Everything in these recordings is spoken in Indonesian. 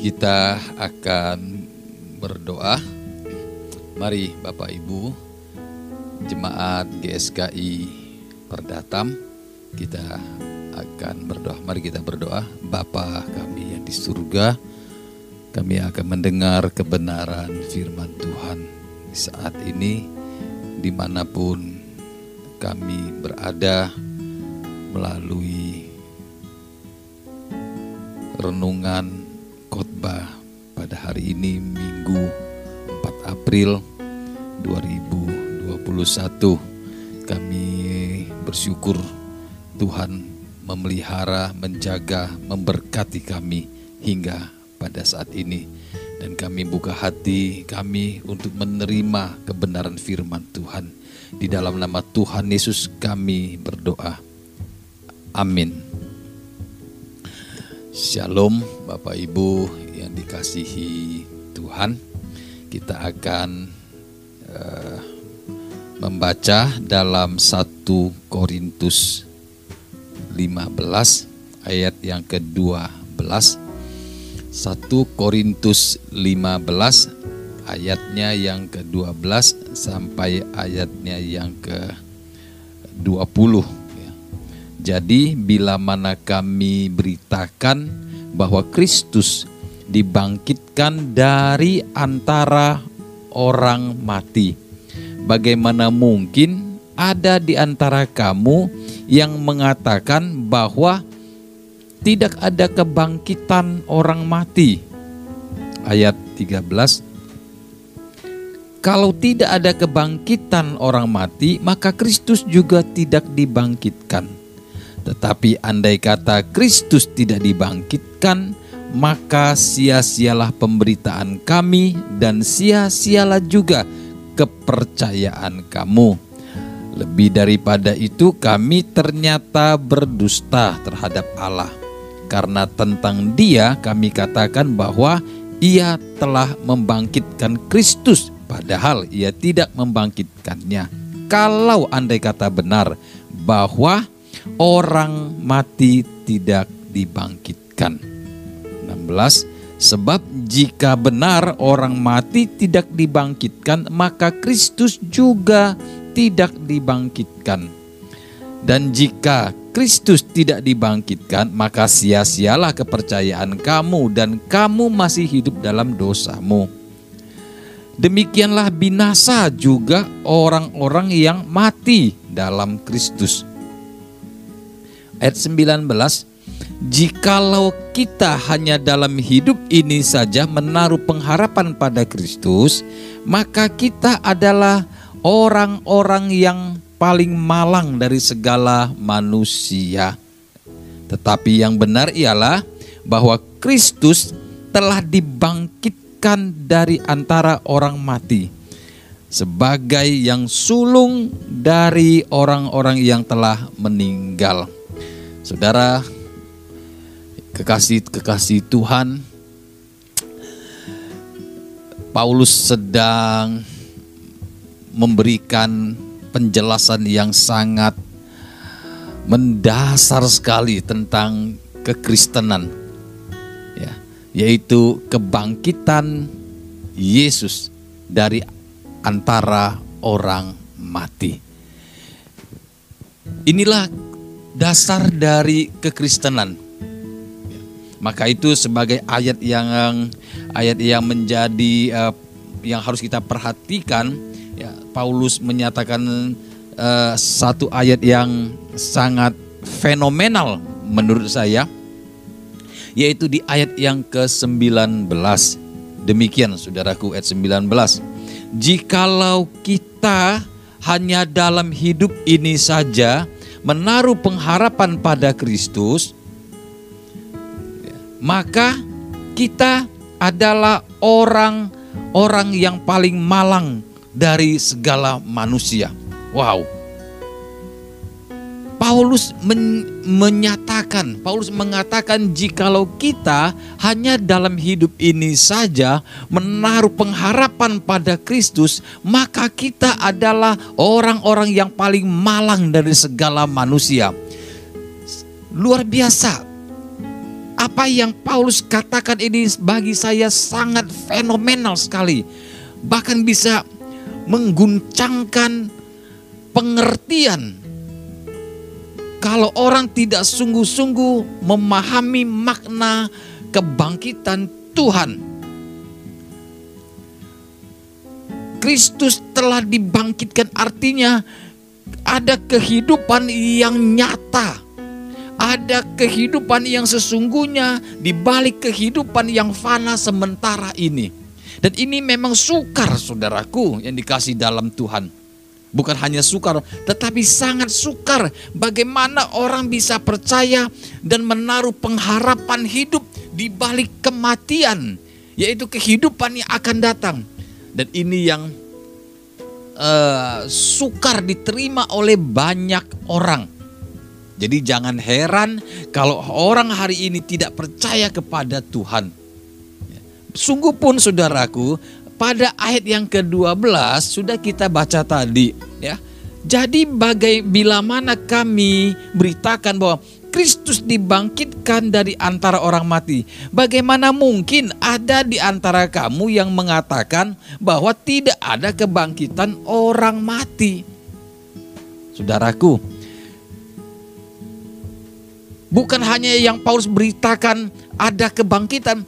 Kita akan berdoa. Mari Bapak Ibu, jemaat GSKI Perdatam, kita akan berdoa. Mari kita berdoa. Bapa kami yang di surga, kami akan mendengar kebenaran firman Tuhan saat ini, di mana pun kami berada melalui renungan khotbah pada hari ini Minggu 4 April 2021 kami bersyukur Tuhan memelihara, menjaga, memberkati kami hingga pada saat ini. Dan kami buka hati kami untuk menerima kebenaran firman Tuhan. Di dalam nama Tuhan Yesus kami berdoa. Amin Shalom Bapak Ibu yang dikasihi Tuhan. Kita akan uh, membaca dalam 1 Korintus 15 ayat yang ke-12 1 Korintus 15 ayatnya yang ke-12 sampai ayatnya yang ke-20 jadi bila mana kami beritakan bahwa Kristus dibangkitkan dari antara orang mati. Bagaimana mungkin ada di antara kamu yang mengatakan bahwa tidak ada kebangkitan orang mati? Ayat 13 Kalau tidak ada kebangkitan orang mati, maka Kristus juga tidak dibangkitkan. Tetapi andai kata Kristus tidak dibangkitkan, maka sia-sialah pemberitaan kami dan sia-sialah juga kepercayaan kamu. Lebih daripada itu, kami ternyata berdusta terhadap Allah, karena tentang Dia kami katakan bahwa Ia telah membangkitkan Kristus, padahal Ia tidak membangkitkannya. Kalau andai kata benar bahwa orang mati tidak dibangkitkan. 16 Sebab jika benar orang mati tidak dibangkitkan, maka Kristus juga tidak dibangkitkan. Dan jika Kristus tidak dibangkitkan, maka sia-sialah kepercayaan kamu dan kamu masih hidup dalam dosamu. Demikianlah binasa juga orang-orang yang mati dalam Kristus ayat 19 Jikalau kita hanya dalam hidup ini saja menaruh pengharapan pada Kristus, maka kita adalah orang-orang yang paling malang dari segala manusia. Tetapi yang benar ialah bahwa Kristus telah dibangkitkan dari antara orang mati sebagai yang sulung dari orang-orang yang telah meninggal. Saudara, kekasih-kekasih Tuhan, Paulus sedang memberikan penjelasan yang sangat mendasar sekali tentang kekristenan ya yaitu kebangkitan Yesus dari antara orang mati. Inilah dasar dari kekristenan. Maka itu sebagai ayat yang ayat yang menjadi uh, yang harus kita perhatikan. Ya, Paulus menyatakan uh, satu ayat yang sangat fenomenal menurut saya, yaitu di ayat yang ke-19. Demikian saudaraku ayat 19. Jikalau kita hanya dalam hidup ini saja menaruh pengharapan pada Kristus, maka kita adalah orang-orang yang paling malang dari segala manusia. Wow. Paulus men menyatakan, Paulus mengatakan jikalau kita hanya dalam hidup ini saja menaruh pengharapan pada Kristus, maka kita adalah orang-orang yang paling malang dari segala manusia. Luar biasa. apa yang Paulus katakan ini bagi saya sangat fenomenal sekali. Bahkan bisa mengguncangkan pengertian kalau orang tidak sungguh-sungguh memahami makna kebangkitan Tuhan. Kristus telah dibangkitkan artinya ada kehidupan yang nyata. Ada kehidupan yang sesungguhnya di balik kehidupan yang fana sementara ini. Dan ini memang sukar saudaraku yang dikasih dalam Tuhan. Bukan hanya sukar, tetapi sangat sukar bagaimana orang bisa percaya dan menaruh pengharapan hidup di balik kematian, yaitu kehidupan yang akan datang. Dan ini yang uh, sukar diterima oleh banyak orang. Jadi jangan heran kalau orang hari ini tidak percaya kepada Tuhan. Sungguh pun saudaraku, pada ayat yang ke-12 sudah kita baca tadi ya. Jadi bagai bila mana kami beritakan bahwa Kristus dibangkitkan dari antara orang mati. Bagaimana mungkin ada di antara kamu yang mengatakan bahwa tidak ada kebangkitan orang mati? Saudaraku, bukan hanya yang Paulus beritakan ada kebangkitan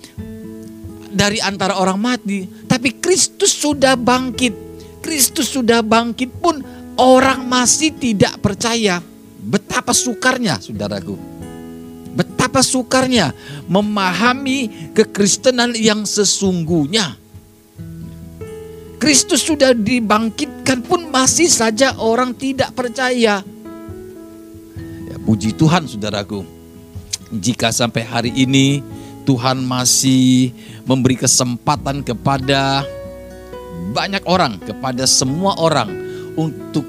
dari antara orang mati, tapi Kristus sudah bangkit. Kristus sudah bangkit pun orang masih tidak percaya Betapa sukarnya saudaraku. Betapa sukarnya memahami kekristenan yang sesungguhnya. Kristus sudah dibangkitkan pun masih saja orang tidak percaya. Ya, puji Tuhan saudaraku. Jika sampai hari ini Tuhan masih memberi kesempatan kepada banyak orang, kepada semua orang untuk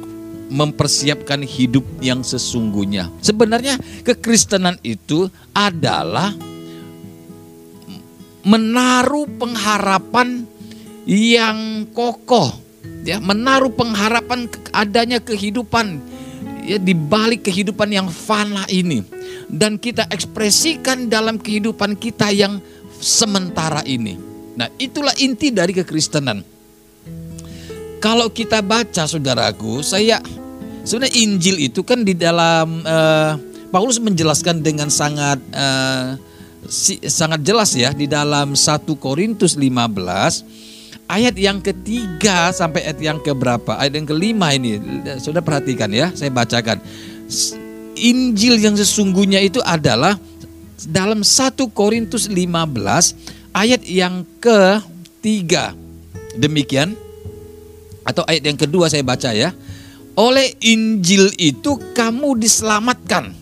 mempersiapkan hidup yang sesungguhnya. Sebenarnya kekristenan itu adalah menaruh pengharapan yang kokoh, ya, menaruh pengharapan adanya kehidupan ya di balik kehidupan yang fana ini dan kita ekspresikan dalam kehidupan kita yang sementara ini. Nah, itulah inti dari kekristenan. Kalau kita baca saudaraku, saya Sebenarnya Injil itu kan di dalam uh, Paulus menjelaskan dengan sangat uh, si, sangat jelas ya di dalam 1 Korintus 15 ayat yang ketiga sampai ayat yang keberapa? Ayat yang kelima ini. Sudah perhatikan ya saya bacakan. Injil yang sesungguhnya itu adalah dalam 1 Korintus 15 ayat yang ketiga. Demikian. Atau ayat yang kedua saya baca ya. Oleh Injil itu kamu diselamatkan.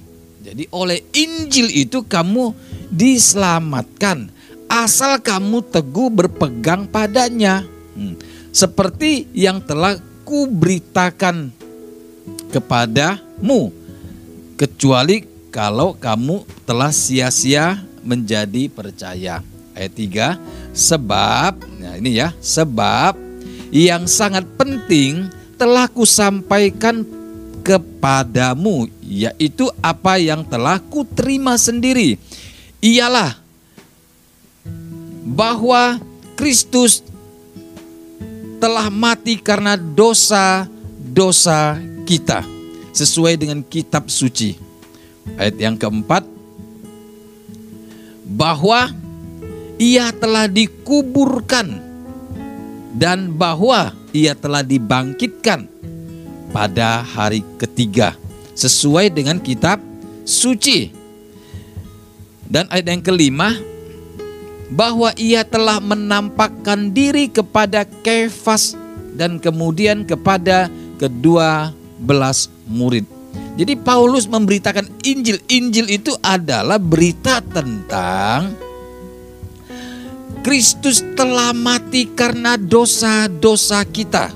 Jadi oleh Injil itu kamu diselamatkan asal kamu teguh berpegang padanya. Hmm. Seperti yang telah kuberitakan kepadamu. Kecuali kalau kamu telah sia-sia menjadi percaya. Ayat 3, sebab, nah ini ya, sebab yang sangat penting telah kusampaikan kepadamu, yaitu apa yang telah kuterima sendiri. Ialah bahwa Kristus telah mati karena dosa-dosa kita sesuai dengan kitab suci. Ayat yang keempat bahwa ia telah dikuburkan dan bahwa ia telah dibangkitkan pada hari ketiga sesuai dengan kitab suci. Dan ayat yang kelima bahwa ia telah menampakkan diri kepada Kefas dan kemudian kepada kedua belas murid. Jadi Paulus memberitakan Injil. Injil itu adalah berita tentang Kristus telah mati karena dosa-dosa kita.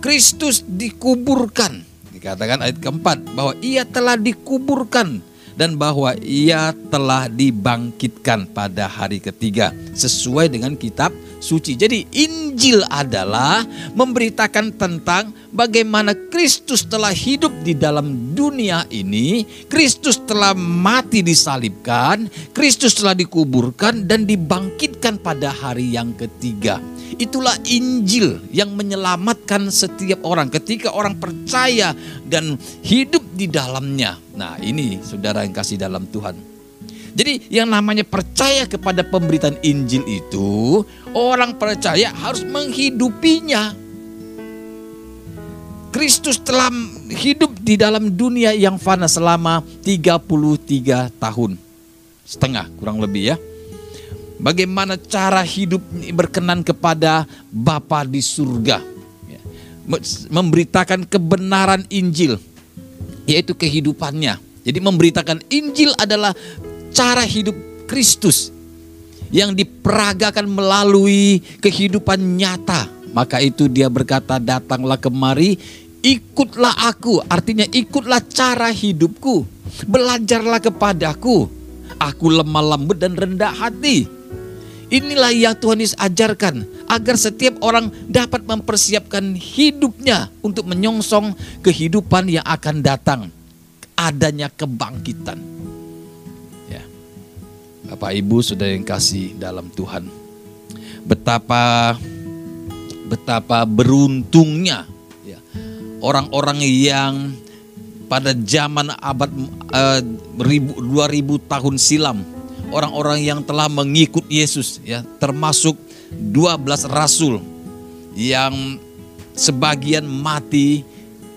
Kristus dikuburkan. Dikatakan ayat keempat bahwa ia telah dikuburkan dan bahwa ia telah dibangkitkan pada hari ketiga sesuai dengan kitab suci. Jadi Injil adalah memberitakan tentang bagaimana Kristus telah hidup di dalam dunia ini, Kristus telah mati disalibkan, Kristus telah dikuburkan dan dibangkitkan pada hari yang ketiga. Itulah Injil yang menyelamatkan setiap orang ketika orang percaya dan hidup di dalamnya. Nah, ini saudara yang kasih dalam Tuhan. Jadi yang namanya percaya kepada pemberitaan Injil itu orang percaya harus menghidupinya. Kristus telah hidup di dalam dunia yang fana selama 33 tahun. Setengah kurang lebih ya. Bagaimana cara hidup berkenan kepada Bapa di surga. Ya. Memberitakan kebenaran Injil. Yaitu kehidupannya. Jadi memberitakan Injil adalah cara hidup Kristus yang diperagakan melalui kehidupan nyata. Maka itu dia berkata datanglah kemari, ikutlah aku. Artinya ikutlah cara hidupku. Belajarlah kepadaku. Aku lemah lembut dan rendah hati. Inilah yang Tuhan Yesus ajarkan agar setiap orang dapat mempersiapkan hidupnya untuk menyongsong kehidupan yang akan datang. Adanya kebangkitan. Bapak Ibu sudah yang kasih dalam Tuhan. Betapa betapa beruntungnya ya, orang-orang yang pada zaman abad uh, ribu, 2000 tahun silam orang-orang yang telah mengikut Yesus ya termasuk 12 rasul yang sebagian mati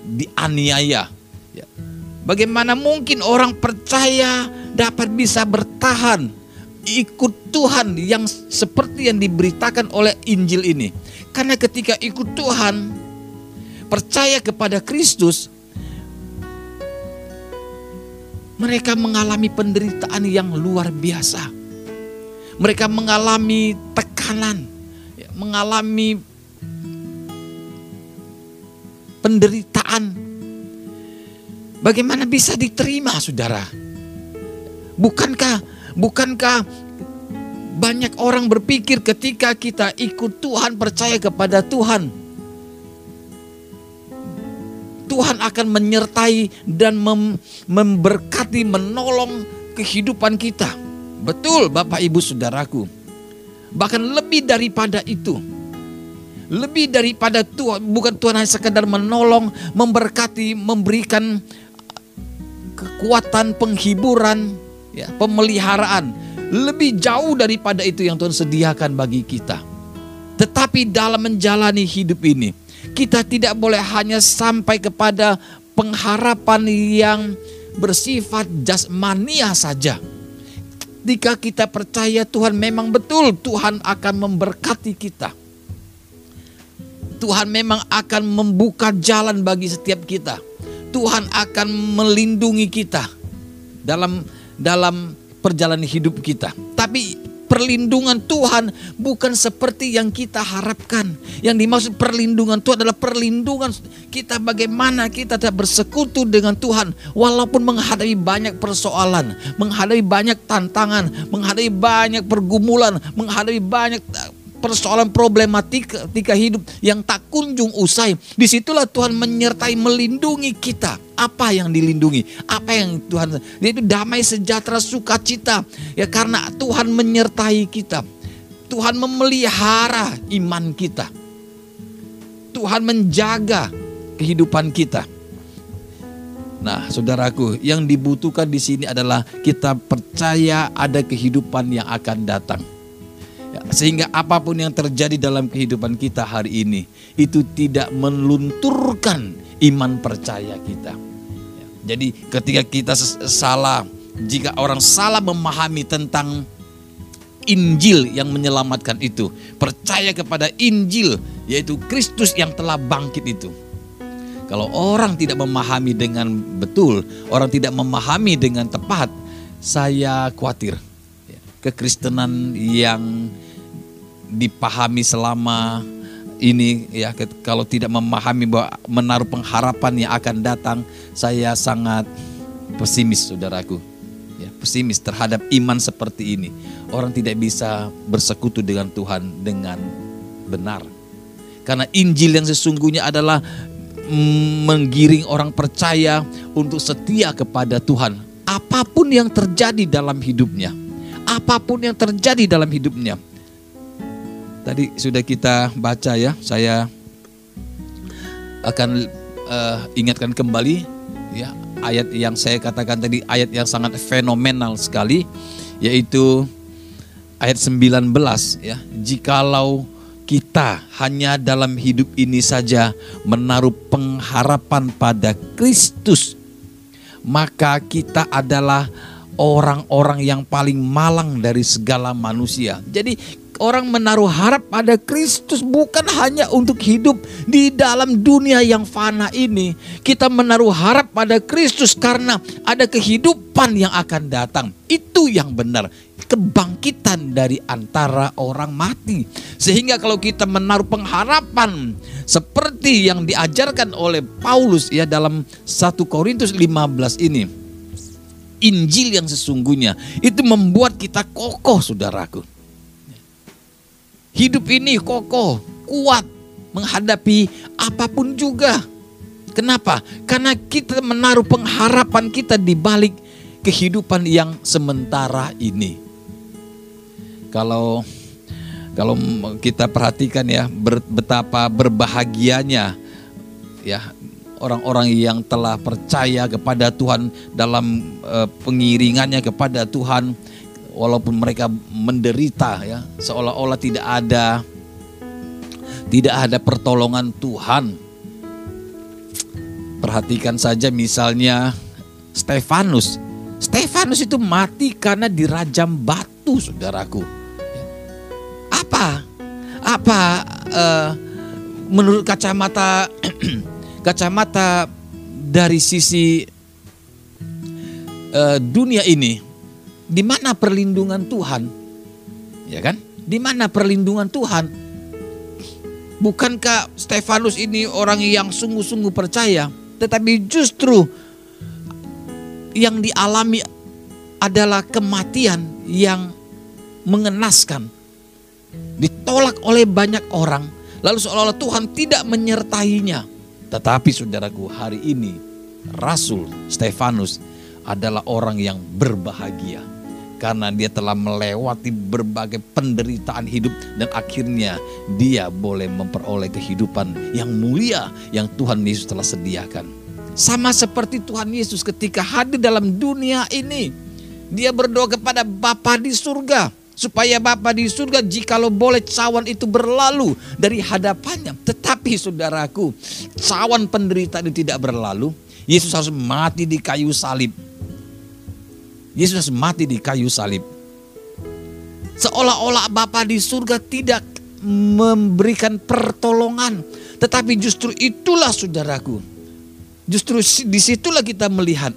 dianiaya ya. Bagaimana mungkin orang percaya dapat bisa bertahan ikut Tuhan yang seperti yang diberitakan oleh Injil ini. Karena ketika ikut Tuhan, percaya kepada Kristus, mereka mengalami penderitaan yang luar biasa. Mereka mengalami tekanan, mengalami penderitaan. Bagaimana bisa diterima, saudara? Bukankah Bukankah banyak orang berpikir ketika kita ikut Tuhan, percaya kepada Tuhan, Tuhan akan menyertai dan mem memberkati, menolong kehidupan kita. Betul, Bapak Ibu Saudaraku. Bahkan lebih daripada itu. Lebih daripada Tuhan, bukan Tuhan hanya sekedar menolong, memberkati, memberikan kekuatan, penghiburan, ya, pemeliharaan lebih jauh daripada itu yang Tuhan sediakan bagi kita. Tetapi dalam menjalani hidup ini, kita tidak boleh hanya sampai kepada pengharapan yang bersifat jasmania saja. Jika kita percaya Tuhan memang betul Tuhan akan memberkati kita. Tuhan memang akan membuka jalan bagi setiap kita. Tuhan akan melindungi kita dalam dalam perjalanan hidup kita. Tapi perlindungan Tuhan bukan seperti yang kita harapkan. Yang dimaksud perlindungan Tuhan adalah perlindungan kita bagaimana kita tidak bersekutu dengan Tuhan. Walaupun menghadapi banyak persoalan, menghadapi banyak tantangan, menghadapi banyak pergumulan, menghadapi banyak persoalan problematika ketika hidup yang tak kunjung usai. Di situlah Tuhan menyertai melindungi kita. Apa yang dilindungi? Apa yang Tuhan? Yaitu damai sejahtera sukacita. Ya karena Tuhan menyertai kita. Tuhan memelihara iman kita. Tuhan menjaga kehidupan kita. Nah, saudaraku, yang dibutuhkan di sini adalah kita percaya ada kehidupan yang akan datang. Sehingga apa pun yang terjadi dalam kehidupan kita hari ini itu tidak melunturkan iman percaya kita. Jadi ketika kita salah, jika orang salah memahami tentang Injil yang menyelamatkan itu, percaya kepada Injil yaitu Kristus yang telah bangkit itu. Kalau orang tidak memahami dengan betul, orang tidak memahami dengan tepat, saya khawatir kekristenan yang dipahami selama ini ya kalau tidak memahami bahwa menaruh pengharapan yang akan datang saya sangat pesimis saudaraku ya, pesimis terhadap iman seperti ini. Orang tidak bisa bersekutu dengan Tuhan dengan benar. Karena Injil yang sesungguhnya adalah menggiring orang percaya untuk setia kepada Tuhan. Apa pun yang terjadi dalam hidupnya. Apa pun yang terjadi dalam hidupnya. Tadi sudah kita baca ya, saya akan uh, ingatkan kembali ya ayat yang saya katakan tadi ayat yang sangat fenomenal sekali yaitu ayat 19 ya jikalau kita hanya dalam hidup ini saja menaruh pengharapan pada Kristus maka kita adalah orang-orang yang paling malang dari segala manusia. Jadi orang menaruh harap pada Kristus bukan hanya untuk hidup di dalam dunia yang fana ini. Kita menaruh harap pada Kristus karena ada kehidupan yang akan datang. Itu yang benar. Kebangkitan dari antara orang mati. Sehingga kalau kita menaruh pengharapan seperti yang diajarkan oleh Paulus ya dalam 1 Korintus 15 ini. Injil yang sesungguhnya itu membuat kita kokoh saudaraku Hidup ini kokoh, kuat menghadapi apa pun juga. Kenapa? Karena kita menaruh pengharapan kita di balik kehidupan yang sementara ini. Kalau kalau kita perhatikan ya betapa berbahagianya ya orang-orang yang telah percaya kepada Tuhan dalam uh, pengiringannya kepada Tuhan walaupun mereka menderita ya seolah-olah tidak ada tidak ada pertolongan Tuhan. Perhatikan saja misalnya Stefanus. Stefanus itu mati karena dirajam batu, saudaraku. Apa? Apa uh, menurut kacamata kacamata dari sisi uh, dunia ini di mana perlindungan Tuhan? Ya kan? Di mana perlindungan Tuhan? Bukankah Stefanus ini orang yang sungguh-sungguh percaya, tetapi justru yang dialami adalah kematian yang mengenaskan. Ditolak oleh banyak orang, lalu seolah-olah Tuhan tidak menyertainya. Tetapi saudaraku, hari ini Rasul Stefanus adalah orang yang berbahagia karena dia telah melewati berbagai penderitaan hidup dan akhirnya dia boleh memperoleh kehidupan yang mulia yang Tuhan Yesus telah sediakan. Sama seperti Tuhan Yesus ketika hadir dalam dunia ini. Dia berdoa kepada Bapa di surga supaya Bapa di surga jikalau boleh cawan itu berlalu dari hadapannya. Tetapi saudaraku, cawan penderitaan itu tidak berlalu. Yesus harus mati di kayu salib Yesus mati di kayu salib. Seolah-olah Bapa di surga tidak memberikan pertolongan. Tetapi justru itulah saudaraku. Justru di situlah kita melihat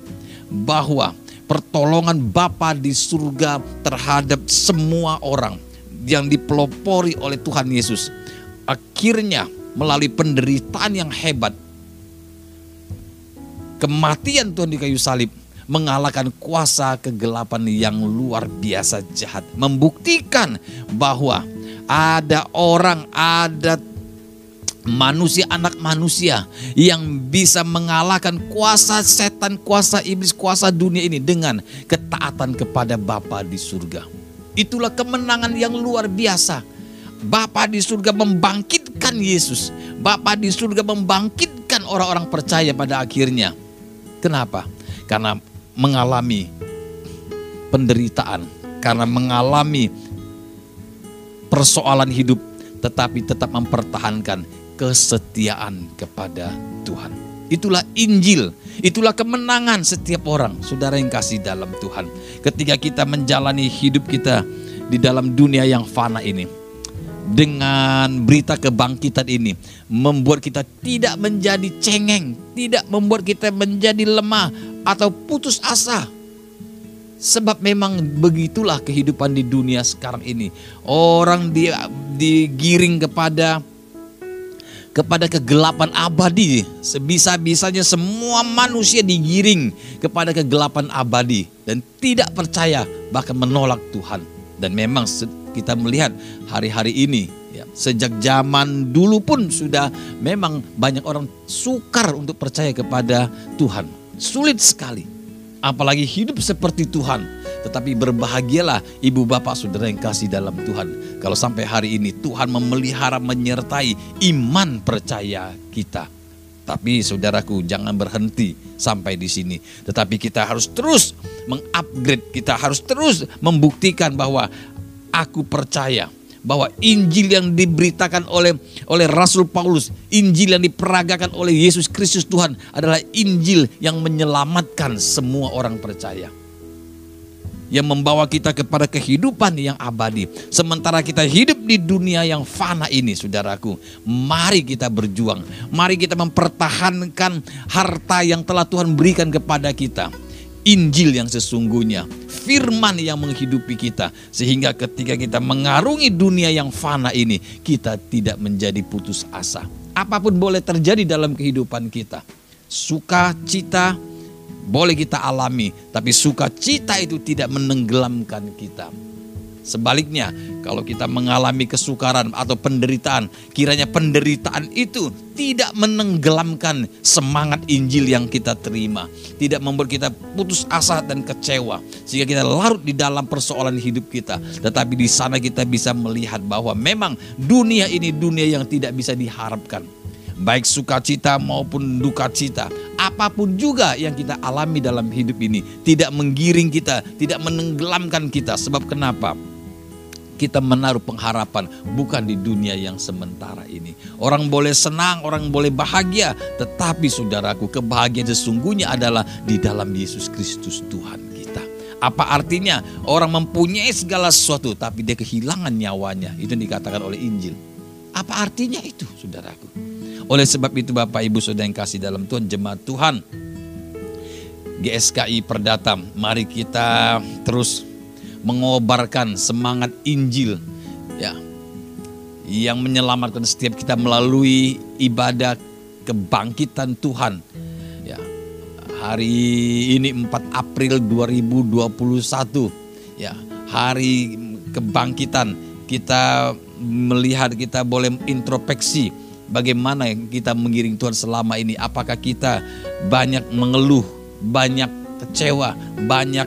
bahwa pertolongan Bapa di surga terhadap semua orang yang dipelopori oleh Tuhan Yesus. Akhirnya melalui penderitaan yang hebat. Kematian Tuhan di kayu salib mengalahkan kuasa kegelapan yang luar biasa jahat. Membuktikan bahwa ada orang, ada manusia, anak manusia yang bisa mengalahkan kuasa setan, kuasa iblis, kuasa dunia ini dengan ketaatan kepada Bapa di surga. Itulah kemenangan yang luar biasa. Bapa di surga membangkitkan Yesus. Bapa di surga membangkitkan orang-orang percaya pada akhirnya. Kenapa? Karena mengalami penderitaan, karena mengalami persoalan hidup, tetapi tetap mempertahankan kesetiaan kepada Tuhan. Itulah Injil, itulah kemenangan setiap orang, saudara yang kasih dalam Tuhan. Ketika kita menjalani hidup kita di dalam dunia yang fana ini, dengan berita kebangkitan ini membuat kita tidak menjadi cengeng, tidak membuat kita menjadi lemah, atau putus asa. Sebab memang begitulah kehidupan di dunia sekarang ini. Orang digiring kepada kepada kegelapan abadi. Sebisa-bisanya semua manusia digiring kepada kegelapan abadi. dan tidak percaya bahkan menolak Tuhan. Dan memang kita melihat hari-hari ini ya, sejak zaman dulu pun sudah memang banyak orang sukar untuk percaya kepada Tuhan. Sulit sekali. Apalagi hidup seperti Tuhan. Tetapi berbahagialah ibu bapak saudara yang kasih dalam Tuhan. Kalau sampai hari ini Tuhan memelihara menyertai iman percaya kita. Tapi saudaraku jangan berhenti sampai di sini. Tetapi kita harus terus mengupgrade, kita harus terus membuktikan bahwa aku percaya bahwa Injil yang diberitakan oleh oleh Rasul Paulus, Injil yang diperagakan oleh Yesus Kristus Tuhan adalah Injil yang menyelamatkan semua orang percaya yang membawa kita kepada kehidupan yang abadi. Sementara kita hidup di dunia yang fana ini, saudaraku, mari kita berjuang. Mari kita mempertahankan harta yang telah Tuhan berikan kepada kita. Injil yang sesungguhnya, firman yang menghidupi kita, sehingga ketika kita mengarungi dunia yang fana ini, kita tidak menjadi putus asa. Apa pun boleh terjadi dalam kehidupan kita, suka, cita, boleh kita alami, tapi sukacita itu tidak menenggelamkan kita. Sebaliknya, kalau kita mengalami kesukaran atau penderitaan, kiranya penderitaan itu tidak menenggelamkan semangat Injil yang kita terima, tidak membuat kita putus asa dan kecewa, sehingga kita larut di dalam persoalan hidup kita. Tetapi di sana kita bisa melihat bahwa memang dunia ini dunia yang tidak bisa diharapkan baik sukacita maupun duka cita, apa pun juga yang kita alami dalam hidup ini, tidak menggiring kita, tidak menenggelamkan kita. Sebab kenapa? Kita menaruh pengharapan bukan di dunia yang sementara ini. Orang boleh senang, orang boleh bahagia, tetapi saudaraku, kebahagiaan sesungguhnya adalah di dalam Yesus Kristus Tuhan kita. Apa artinya? Orang mempunyai segala sesuatu, tapi dia kehilangan nyawanya. Itu yang dikatakan oleh Injil. Apa artinya itu, saudaraku? Oleh sebab itu Bapak Ibu Saudara yang kasih dalam Tuhan, jemaat Tuhan, GSKI Perdata, mari kita terus mengobarkan semangat Injil ya yang menyelamatkan setiap kita melalui ibadah kebangkitan Tuhan. Ya. Hari ini 4 April 2021 ya, hari kebangkitan kita melihat kita boleh introspeksi bagaimana kita mengiring Tuhan selama ini. Apakah kita banyak mengeluh, banyak kecewa, banyak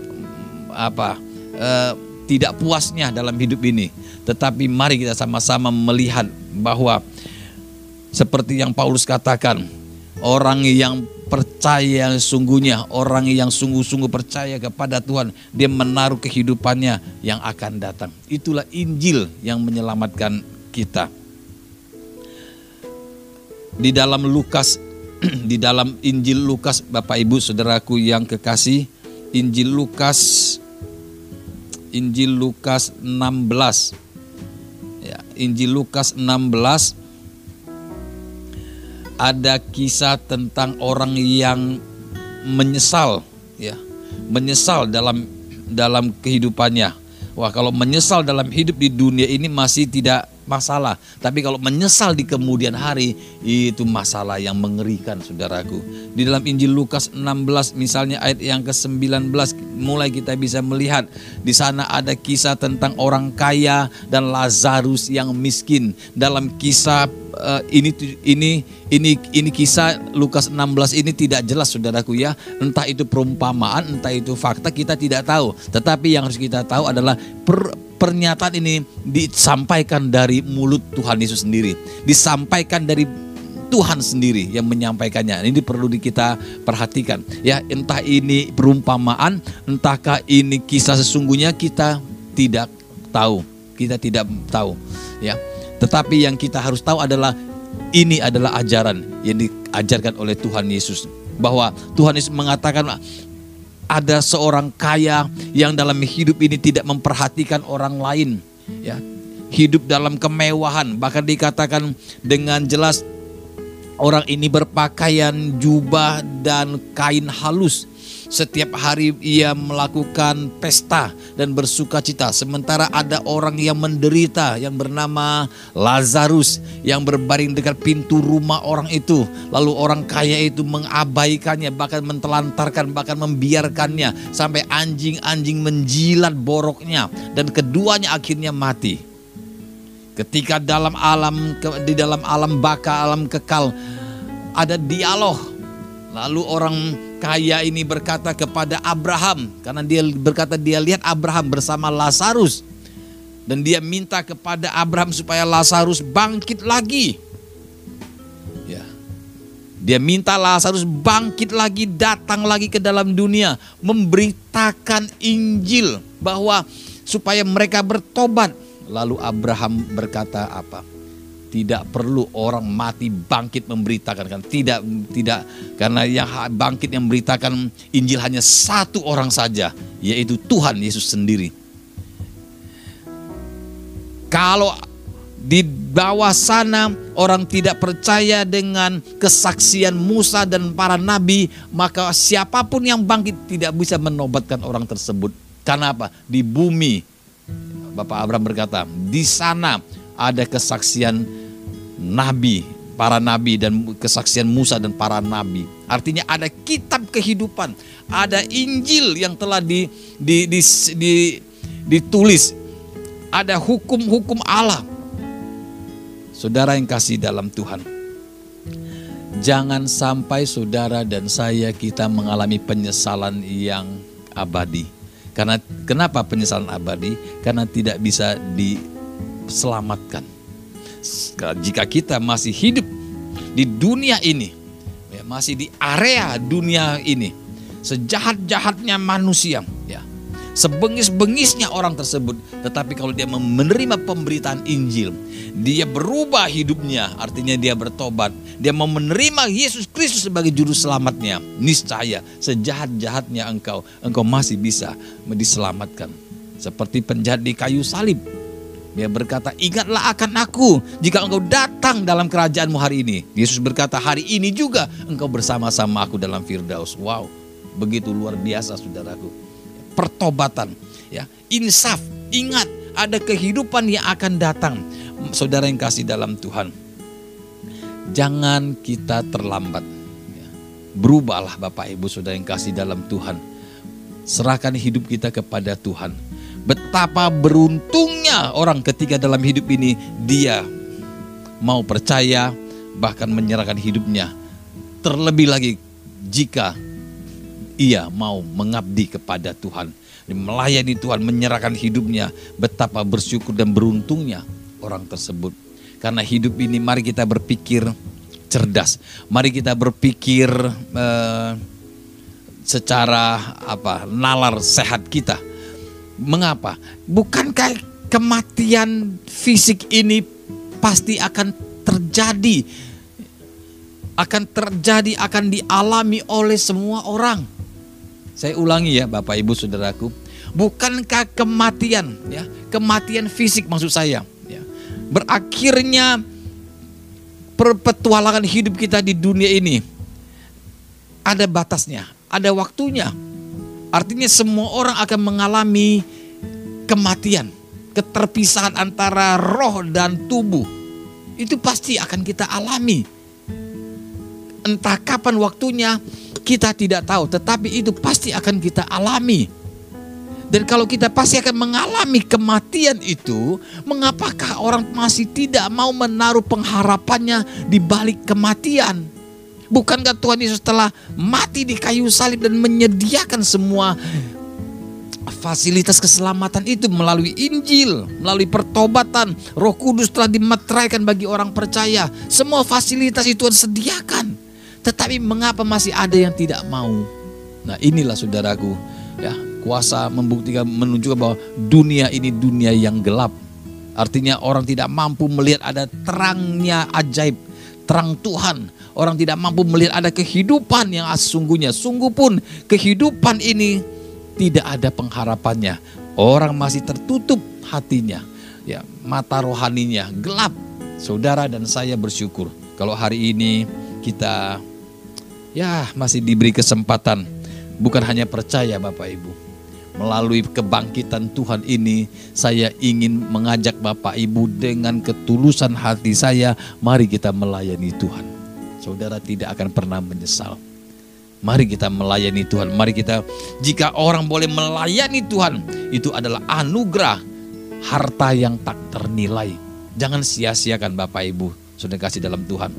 apa eh, tidak puasnya dalam hidup ini. Tetapi mari kita sama-sama melihat bahwa seperti yang Paulus katakan, orang yang percaya sungguhnya, orang yang sungguh-sungguh percaya kepada Tuhan, dia menaruh kehidupannya yang akan datang. Itulah Injil yang menyelamatkan kita di dalam Lukas di dalam Injil Lukas Bapak Ibu Saudaraku yang kekasih Injil Lukas Injil Lukas 16 ya, Injil Lukas 16 ada kisah tentang orang yang menyesal ya menyesal dalam dalam kehidupannya. Wah kalau menyesal dalam hidup di dunia ini masih tidak masalah. Tapi kalau menyesal di kemudian hari, itu masalah yang mengerikan saudaraku. Di dalam Injil Lukas 16 misalnya ayat yang ke-19 mulai kita bisa melihat di sana ada kisah tentang orang kaya dan Lazarus yang miskin. Dalam kisah uh, ini ini ini ini kisah Lukas 16 ini tidak jelas saudaraku ya. Entah itu perumpamaan, entah itu fakta kita tidak tahu. Tetapi yang harus kita tahu adalah per, pernyataan ini disampaikan dari mulut Tuhan Yesus sendiri, disampaikan dari Tuhan sendiri yang menyampaikannya. Ini perlu kita perhatikan. Ya, entah ini perumpamaan, entahkah ini kisah sesungguhnya kita tidak tahu. Kita tidak tahu, ya. Tetapi yang kita harus tahu adalah ini adalah ajaran yang diajarkan oleh Tuhan Yesus bahwa Tuhan Yesus mengatakan ada seorang kaya yang dalam hidup ini tidak memperhatikan orang lain ya. Hidup dalam kemewahan. Bahkan dikatakan dengan jelas orang ini berpakaian jubah dan kain halus Setiap hari ia melakukan pesta dan bersuka cita. Sementara ada orang yang menderita yang bernama Lazarus yang berbaring dekat pintu rumah orang itu. Lalu orang kaya itu mengabaikannya, bahkan mentelantarkan, bahkan membiarkannya. Sampai anjing-anjing menjilat boroknya. Dan keduanya akhirnya mati. Ketika dalam alam di dalam alam baka, alam kekal ada dialog. Lalu orang kaya ini berkata kepada Abraham karena dia berkata dia lihat Abraham bersama Lazarus dan dia minta kepada Abraham supaya Lazarus bangkit lagi. Ya. Dia minta Lazarus bangkit lagi, datang lagi ke dalam dunia, memberitakan Injil bahwa supaya mereka bertobat. Lalu Abraham berkata apa? Tidak perlu orang mati bangkit memberitakan kan. Tidak tidak. Karena yang bangkit yang memberitakan Injil hanya satu orang saja yaitu Tuhan Yesus sendiri. Kalau di bawah sana orang tidak percaya dengan kesaksian Musa dan para nabi maka siapa pun yang bangkit tidak bisa menobatkan orang tersebut. Karena apa? Di bumi Bapak Abraham berkata di sana ada kesaksian nabi, para nabi dan kesaksian Musa dan para nabi. Artinya ada kitab kehidupan, ada Injil yang telah di, di, di, di, ditulis, ada hukum-hukum Allah. Saudara yang kasih dalam Tuhan, jangan sampai saudara dan saya kita mengalami penyesalan yang abadi. Karena kenapa penyesalan abadi? Karena tidak bisa diselamatkan jika kita masih hidup di dunia ini, ya, masih di area dunia ini, sejahat-jahatnya manusia, ya, sebengis-bengisnya orang tersebut, tetapi kalau dia menerima pemberitaan Injil, dia berubah hidupnya, artinya dia bertobat, dia mau menerima Yesus Kristus sebagai juru selamatnya, niscaya sejahat-jahatnya engkau, engkau masih bisa diselamatkan. Seperti penjahat di kayu salib, dia berkata, ingatlah akan aku jika engkau datang dalam kerajaanmu hari ini. Yesus berkata, hari ini juga engkau bersama-sama aku dalam Firdaus. Wow, begitu luar biasa saudaraku. Pertobatan, ya insaf, ingat ada kehidupan yang akan datang. Saudara yang kasih dalam Tuhan, jangan kita terlambat. Ya. Berubahlah Bapak Ibu Saudara yang kasih dalam Tuhan. Serahkan hidup kita kepada Tuhan Betapa beruntungnya orang ketika dalam hidup ini dia mau percaya bahkan menyerahkan hidupnya. Terlebih lagi jika ia mau mengabdi kepada Tuhan, melayani Tuhan, menyerahkan hidupnya, betapa bersyukur dan beruntungnya orang tersebut. Karena hidup ini mari kita berpikir cerdas. Mari kita berpikir uh, secara apa nalar sehat kita Mengapa? Bukankah kematian fisik ini pasti akan terjadi? Akan terjadi, akan dialami oleh semua orang. Saya ulangi ya Bapak Ibu Saudaraku. Bukankah kematian ya, kematian fisik maksud saya ya. Berakhirnya perpetualangan hidup kita di dunia ini ada batasnya, ada waktunya. Artinya semua orang akan mengalami kematian, keterpisahan antara roh dan tubuh. Itu pasti akan kita alami. Entah kapan waktunya kita tidak tahu, tetapi itu pasti akan kita alami. Dan kalau kita pasti akan mengalami kematian itu, mengapakah orang masih tidak mau menaruh pengharapannya di balik kematian? Bukankah Tuhan Yesus telah mati di kayu salib dan menyediakan semua fasilitas keselamatan itu melalui Injil, melalui pertobatan, Roh Kudus telah dimeteraikan bagi orang percaya. Semua fasilitas itu Tuhan sediakan. Tetapi mengapa masih ada yang tidak mau? Nah, inilah saudaraku, ya, kuasa membuktikan menunjukkan bahwa dunia ini dunia yang gelap. Artinya orang tidak mampu melihat ada terangnya ajaib, terang Tuhan Orang tidak mampu melihat ada kehidupan yang sesungguhnya. Sungguh pun kehidupan ini tidak ada pengharapannya. Orang masih tertutup hatinya. Ya, mata rohaninya gelap. Saudara dan saya bersyukur kalau hari ini kita ya masih diberi kesempatan Bukan hanya percaya Bapak Ibu. Melalui kebangkitan Tuhan ini, saya ingin mengajak Bapak Ibu dengan ketulusan hati saya, mari kita melayani Tuhan. Saudara tidak akan pernah menyesal. Mari kita melayani Tuhan. Mari kita, jika orang boleh melayani Tuhan, itu adalah anugerah harta yang tak ternilai. Jangan sia-siakan Bapak Ibu, sudah kasih dalam Tuhan.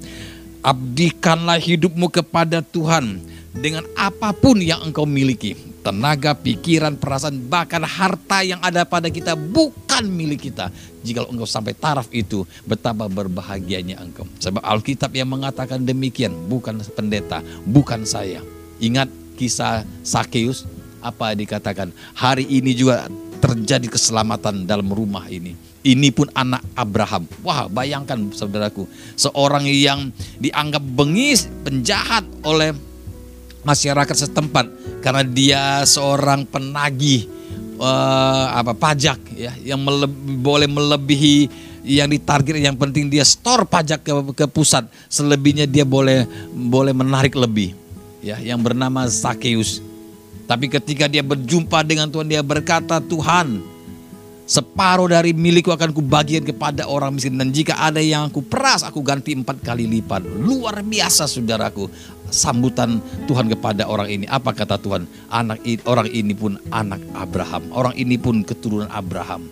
Abdikanlah hidupmu kepada Tuhan dengan apa pun yang engkau miliki. Tenaga, pikiran, perasaan, bahkan harta yang ada pada kita bukan milik kita. Jika engkau sampai taraf itu, betapa berbahagianya engkau. Sebab Alkitab yang mengatakan demikian, bukan pendeta, bukan saya. Ingat kisah Sakeus, apa dikatakan? Hari ini juga terjadi keselamatan dalam rumah ini ini pun anak Abraham. Wah, bayangkan saudaraku, seorang yang dianggap bengis, penjahat oleh masyarakat setempat karena dia seorang penagih uh, apa pajak ya yang melebih, boleh melebihi yang ditarget yang penting dia store pajak ke, ke pusat selebihnya dia boleh boleh menarik lebih ya yang bernama Sakeus tapi ketika dia berjumpa dengan Tuhan dia berkata Tuhan Separuh dari milikku akan kubagikan kepada orang miskin. Dan jika ada yang aku peras, aku ganti empat kali lipat. Luar biasa saudaraku. Sambutan Tuhan kepada orang ini. Apa kata Tuhan? Anak orang ini pun anak Abraham. Orang ini pun keturunan Abraham.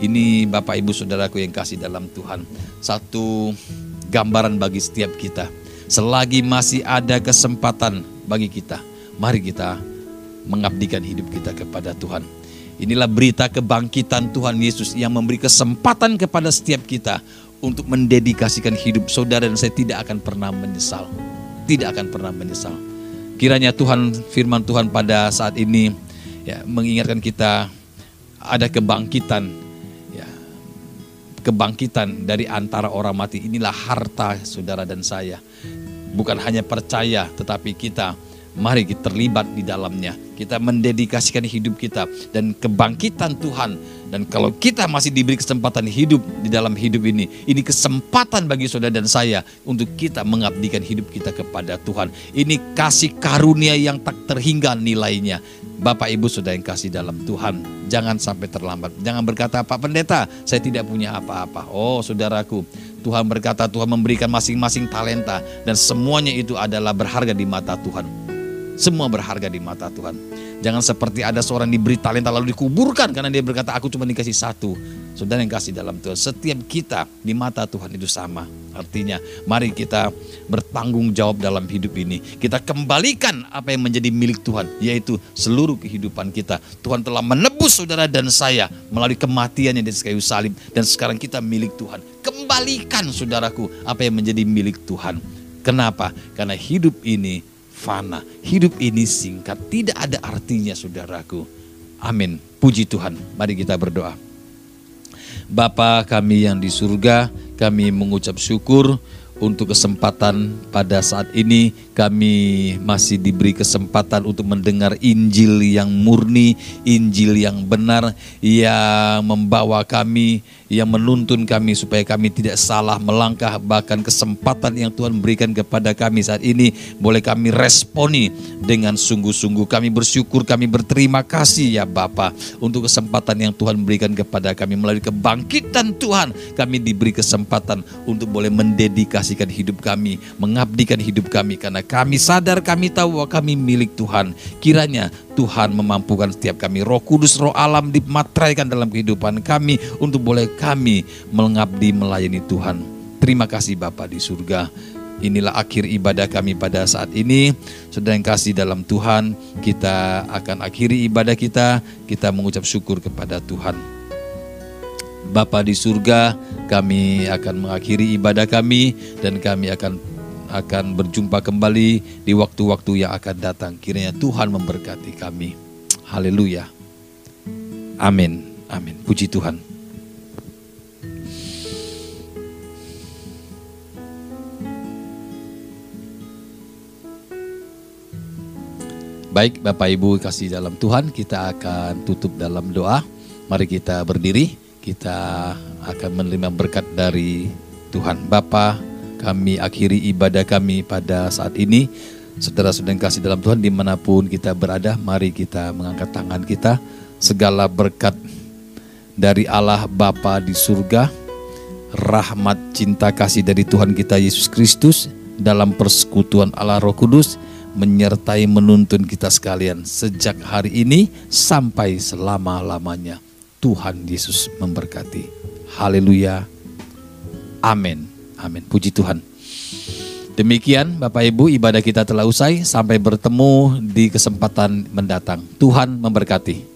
Ini Bapak Ibu Saudaraku yang kasih dalam Tuhan. Satu gambaran bagi setiap kita. Selagi masih ada kesempatan bagi kita. Mari kita mengabdikan hidup kita kepada Tuhan Inilah berita kebangkitan Tuhan Yesus yang memberi kesempatan kepada setiap kita untuk mendedikasikan hidup saudara dan saya tidak akan pernah menyesal. Tidak akan pernah menyesal. Kiranya Tuhan firman Tuhan pada saat ini ya mengingatkan kita ada kebangkitan ya kebangkitan dari antara orang mati. Inilah harta saudara dan saya. Bukan hanya percaya tetapi kita Mari kita terlibat di dalamnya. Kita mendedikasikan hidup kita dan kebangkitan Tuhan. Dan kalau kita masih diberi kesempatan hidup di dalam hidup ini, ini kesempatan bagi saudara dan saya untuk kita mengabdikan hidup kita kepada Tuhan. Ini kasih karunia yang tak terhingga nilainya. Bapak Ibu sudah yang kasih dalam Tuhan, jangan sampai terlambat. Jangan berkata, Pak Pendeta, saya tidak punya apa-apa. Oh saudaraku, Tuhan berkata Tuhan memberikan masing-masing talenta dan semuanya itu adalah berharga di mata Tuhan. Semua berharga di mata Tuhan. Jangan seperti ada seorang diberi talenta lalu dikuburkan karena dia berkata aku cuma dikasih satu. Saudara yang kasih dalam Tuhan. Setiap kita di mata Tuhan itu sama. Artinya mari kita bertanggung jawab dalam hidup ini. Kita kembalikan apa yang menjadi milik Tuhan. Yaitu seluruh kehidupan kita. Tuhan telah menebus saudara dan saya melalui kematiannya di kayu salib. Dan sekarang kita milik Tuhan. Kembalikan saudaraku apa yang menjadi milik Tuhan. Kenapa? Karena hidup ini fana. Hidup ini singkat, tidak ada artinya saudaraku. Amin. Puji Tuhan. Mari kita berdoa. Bapa kami yang di surga, kami mengucap syukur untuk kesempatan pada saat ini kami masih diberi kesempatan untuk mendengar Injil yang murni, Injil yang benar yang membawa kami yang menuntun kami supaya kami tidak salah melangkah. Bahkan kesempatan yang Tuhan berikan kepada kami saat ini boleh kami responi dengan sungguh-sungguh. Kami bersyukur kami berterima kasih ya Bapa untuk kesempatan yang Tuhan berikan kepada kami. Melalui kebangkitan Tuhan kami diberi kesempatan untuk boleh mendedikasikan hidup kami mengabdikan hidup kami karena kami sadar kami tahu bahwa kami milik Tuhan kiranya Tuhan memampukan setiap kami. Roh Kudus, Roh Alam dimateraikan dalam kehidupan kami untuk boleh kami mengabdi melayani Tuhan. Terima kasih Bapak di surga. Inilah akhir ibadah kami pada saat ini. Sudah yang kasih dalam Tuhan, kita akan akhiri ibadah kita. Kita mengucap syukur kepada Tuhan. Bapa di surga, kami akan mengakhiri ibadah kami dan kami akan akan berjumpa kembali di waktu-waktu yang akan datang. Kiranya Tuhan memberkati kami. Haleluya. Amin. Amin. Puji Tuhan. Baik Bapak Ibu kasih dalam Tuhan, kita akan tutup dalam doa. Mari kita berdiri, kita akan menerima berkat dari Tuhan Bapa kami akhiri ibadah kami pada saat ini. Saudara-saudara yang kasih dalam Tuhan di mana pun kita berada, mari kita mengangkat tangan kita. Segala berkat dari Allah Bapa di surga, rahmat cinta kasih dari Tuhan kita Yesus Kristus dalam persekutuan Allah Roh Kudus menyertai menuntun kita sekalian sejak hari ini sampai selama-lamanya. Tuhan Yesus memberkati. Haleluya. Amin. Amin. Puji Tuhan. Demikian Bapak Ibu ibadah kita telah usai. Sampai bertemu di kesempatan mendatang. Tuhan memberkati.